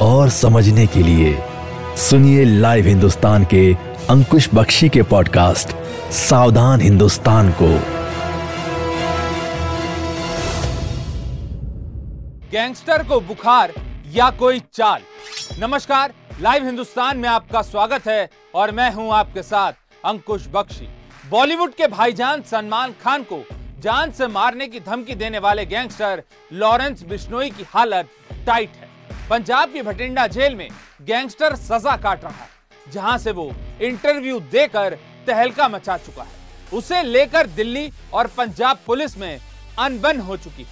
और समझने के लिए सुनिए लाइव हिंदुस्तान के अंकुश बख्शी के पॉडकास्ट सावधान हिंदुस्तान को। गैंगस्टर को बुखार या कोई चाल। नमस्कार, लाइव हिंदुस्तान में आपका स्वागत है और मैं हूँ आपके साथ अंकुश बख्शी। बॉलीवुड के भाईजान सलमान खान को जान से मारने की धमकी देने वाले गैंगस्टर लॉरेंस बिश्नोई की हालत टाइट है। पंजाब की भटिंडा जेल में गैंगस्टर सजा काट रहा है, जहाँ से वो इंटरव्यू देकर तहलका मचा चुका है। उसे लेकर दिल्ली और पंजाब पुलिस में अनबन हो चुकी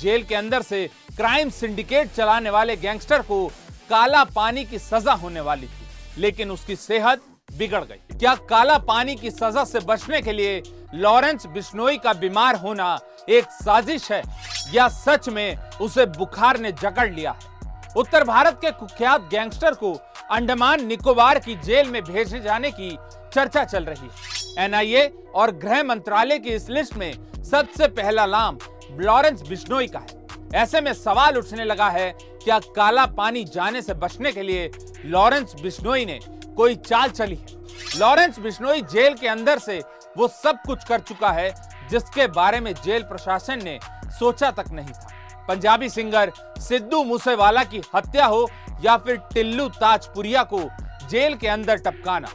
जेल के अंदर से क्राइम सिंडिकेट चलाने वाले गैंगस्टर को काला पानी की सजा होने वाली थी, लेकिन उसकी सेहत बिगड़ गई। क्या काला पानी की सजा से बचने के लिए लॉरेंस बिश्नोई का बीमार होना एक साजिश है, या सच में उसे बुखार ने जकड़ लिया है? उत्तर भारत के कुख्यात गैंगस्टर को अंडमान निकोबार की जेल में भेजे जाने की चर्चा चल रही है। एनआईए और गृह मंत्रालय की इस लिस्ट में सबसे पहला नाम लॉरेंस बिश्नोई का है। ऐसे में सवाल उठने लगा है, क्या काला पानी जाने से बचने के लिए लॉरेंस बिश्नोई ने कोई चाल चली है? लॉरेंस बिश्नोई जेल के अंदर से वो सब कुछ कर चुका है, जिसके बारे में जेल प्रशासन ने सोचा तक नहीं था। पंजाबी सिंगर सिद्धू मूसेवाला की हत्या हो या फिर टिल्लू ताजपुरिया को जेल के अंदर टपकाना?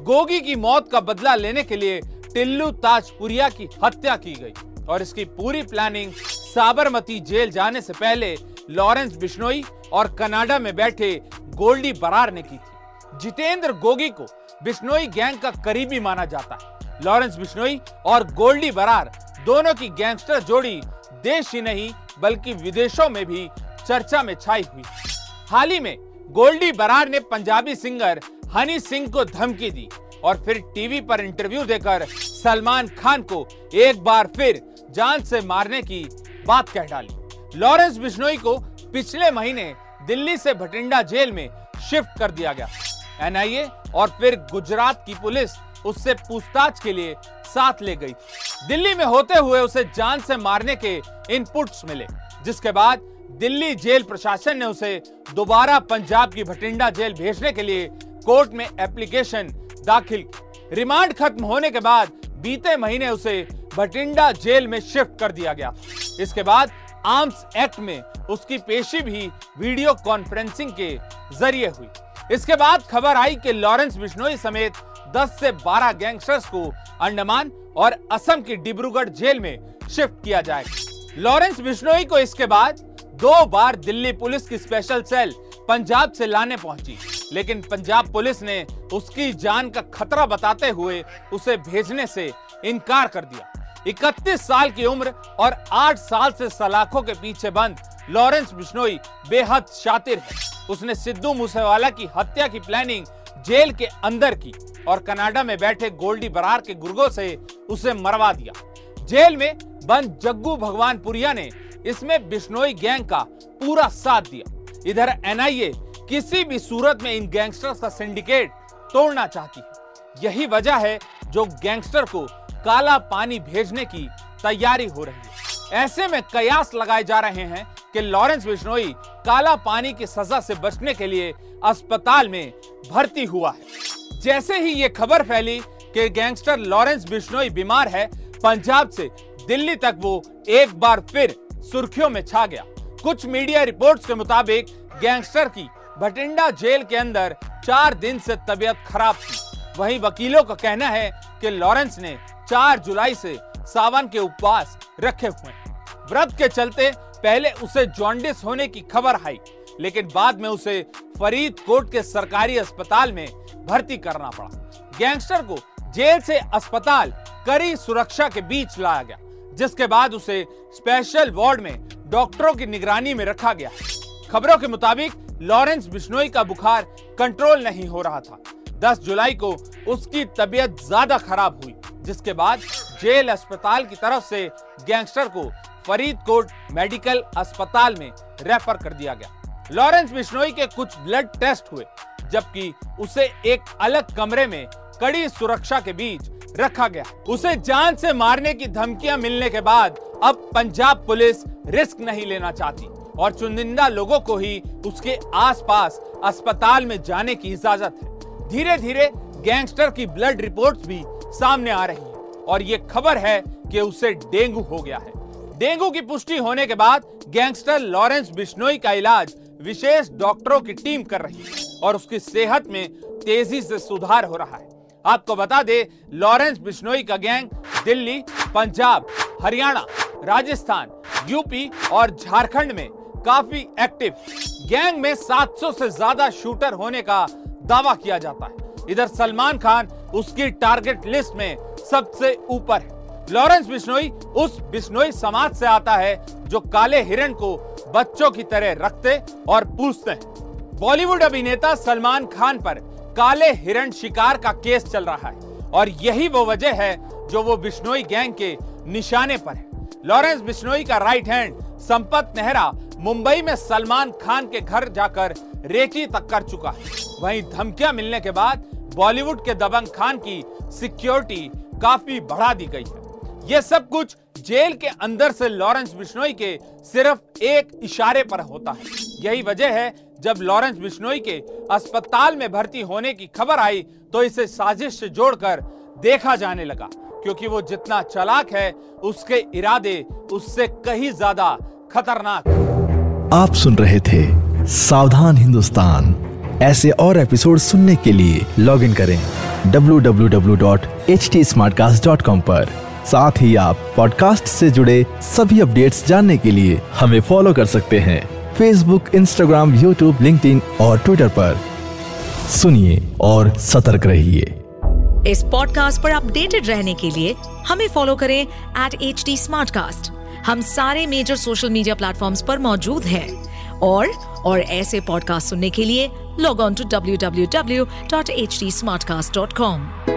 गोगी की मौत का बदला लेने के लिए टिल्लू ताजपुरिया की हत्या की गई और इसकी पूरी प्लानिंग साबरमती जेल जाने से पहले लॉरेंस बिश्नोई और कनाडा में बैठे गोल्डी बरार ने की थी। जितेंद्र गोगी को बिश्नोई गैंग का करीबी माना जाता है। लॉरेंस बिश्नोई और गोल्डी बरार दोनों की गैंगस्टर जोड़ी देश ही नहीं बल्कि विदेशों में भी चर्चा में छाई हुई। हाल ही में गोल्डी बरार ने पंजाबी सिंगर हनी सिंह को धमकी दी और फिर टीवी पर इंटरव्यू देकर सलमान खान को एक बार फिर जान से मारने की बात कह डाली। लॉरेंस बिश्नोई को पिछले महीने दिल्ली से भटिंडा जेल में शिफ्ट कर दिया गया। एनआईए और फिर गुजरात की पुलिस उससे पूछताछ के लिए साथ ले गई। दिल्ली में होते हुए उसे जान से मारने के इनपुट्स मिले, जिसके बाद दिल्ली जेल प्रशासन ने उसे दोबारा पंजाब की भटिंडा जेल भेजने के लिए कोर्ट में एप्लीकेशन दाखिल की। रिमांड खत्म होने के बाद बीते महीने उसे भटिंडा जेल में शिफ्ट कर दिया गया। इसके बाद आर्म्स एक्ट में उसकी पेशी भी वीडियो कॉन्फ्रेंसिंग के ज़रिए हुई। इसके बाद खबर आई कि लॉरेंस बिश्नोई समेत 10 से 12 गैंगस्टर्स को अंडमान और असम की डिब्रूगढ़ जेल में शिफ्ट किया जाएगा लॉरेंस बिश्नोई को इसके बाद दो बार दिल्ली पुलिस की स्पेशल सेल पंजाब से लाने पहुँची। लेकिन पंजाब पुलिस ने उसकी जान का खतरा बताते हुए उसे भेजने से इनकार कर दिया। 31 साल की उम्र और 8 साल से सलाखों के पीछे बंद लॉरेंस बिश्नोई बेहद शातिर है। उसने सिद्धू मूसेवाला की हत्या की प्लानिंग जेल के अंदर की। और कनाडा में बैठे गोल्डी बरार के गुर्गों से उसे मरवा दिया। जेल में बंद जग्गू भगवानपुरिया ने इसमें बिश्नोई गैंग का पूरा साथ दिया। इधर एनआईए किसी भी सूरत में इन गैंगस्टर्स का सिंडिकेट तोड़ना चाहती है। यही वजह है जो गैंगस्टर को काला पानी भेजने की तैयारी हो रही है। ऐसे में कयास लगाए जा रहे हैं कि लॉरेंस बिश्नोई काला पानी की सजा से बचने के लिए अस्पताल में भर्ती हुआ है। जैसे ही ये खबर फैली कि गैंगस्टर लॉरेंस बिश्नोई बीमार है, पंजाब से दिल्ली तक वो एक बार फिर सुर्खियों में छा गया। कुछ मीडिया रिपोर्ट्स के मुताबिक गैंगस्टर की भटिंडा जेल के अंदर चार दिन से तबीयत खराब थी। वहीं वकीलों का कहना है कि लॉरेंस ने 4 जुलाई से सावन के उपवास रखे हुए व्रत के चलते पहले उसे जॉन्डिस होने की खबर आई, लेकिन बाद में उसे फरीदकोट के सरकारी अस्पताल में भर्ती करना पड़ा। गैंगस्टर को जेल से अस्पताल, कड़ी सुरक्षा के बीच लाया गया, जिसके बाद उसे स्पेशल वार्ड में डॉक्टरों की निगरानी में रखा गया। खबरों के मुताबिक, लॉरेंस बिश्नोई का बुखार कंट्रोल नहीं हो रहा था। 10 जुलाई को उसकी तबीयत ज़्यादा खराब हुई, जिसके बाद जेल अस्पताल की तरफ़ से गैंगस्टर को फरीदकोट मेडिकल अस्पताल में रेफर कर दिया गया। लॉरेंस बिश्नोई के कुछ ब्लड टेस्ट हुए जबकि उसे एक अलग कमरे में कड़ी सुरक्षा के बीच रखा गया। उसे जान से मारने की धमकियाँ मिलने के बाद अब पंजाब पुलिस रिस्क नहीं लेना चाहती और चुनिंदा लोगों को ही उसके आसपास अस्पताल में जाने की इजाज़त है। धीरे धीरे गैंगस्टर की ब्लड रिपोर्ट्स भी सामने आ रही है और ये खबर है कि उसे डेंगू हो गया है। डेंगू की पुष्टि होने के बाद गैंगस्टर लॉरेंस बिश्नोई का इलाज विशेष डॉक्टरों की टीम कर रही है। और उसकी सेहत में तेज़ी से सुधार हो रहा है। आपको बता दे, लॉरेंस बिश्नोई का गैंग दिल्ली, पंजाब, हरियाणा, राजस्थान, यूपी और झारखंड में काफ़ी एक्टिव। गैंग में 700 से ज़्यादा शूटर होने का दावा किया जाता है। इधर सलमान खान उसकी टारगेट लिस्ट में सबसे ऊपर है। लॉरेंस बिश्नोई उस बिश्नोई समाज से आता है जो काले हिरण को बच्चों की तरह रखते और पूछते हैं। बॉलीवुड अभिनेता सलमान खान पर काले हिरण शिकार का केस चल रहा है और यही वो वजह है जो वो बिश्नोई गैंग के निशाने पर है। लॉरेंस बिश्नोई का राइट हैंड संपत नेहरा मुंबई में सलमान खान के घर जाकर रेकी तक कर चुका है। वहीं धमकियाँ मिलने के बाद बॉलीवुड के दबंग खान की सिक्योरिटी काफ़ी बढ़ा दी गई है। यह सब कुछ जेल के अंदर से लॉरेंस बिश्नोई के सिर्फ़ एक इशारे पर होता है। यही वजह है, जब लॉरेंस बिश्नोई के अस्पताल में भर्ती होने की खबर आई तो इसे साजिश से जोड़कर देखा जाने लगा, क्योंकि वो जितना चलाक है, उसके इरादे उससे कहीं ज़्यादा खतरनाक आप सुन रहे थे सावधान हिंदुस्तान। ऐसे और एपिसोड सुनने के लिए लॉग इन करें www.htsmartcast.com पर। साथ ही आप पॉडकास्ट से जुड़े सभी अपडेट्स जानने के लिए हमें फॉलो कर सकते हैं। फेसबुक इंस्टाग्राम यूट्यूब लिंक्डइन और ट्विटर पर। सुनिए और सतर्क रहिए। इस पॉडकास्ट पर अपडेटेड रहने के लिए हमें फॉलो करें एट एच टी हम सारे मेजर सोशल मीडिया प्लेटफॉर्म पर मौजूद हैं। और और ऐसे पॉडकास्ट सुनने के लिए log on to W W W dot H T Smartcast dot com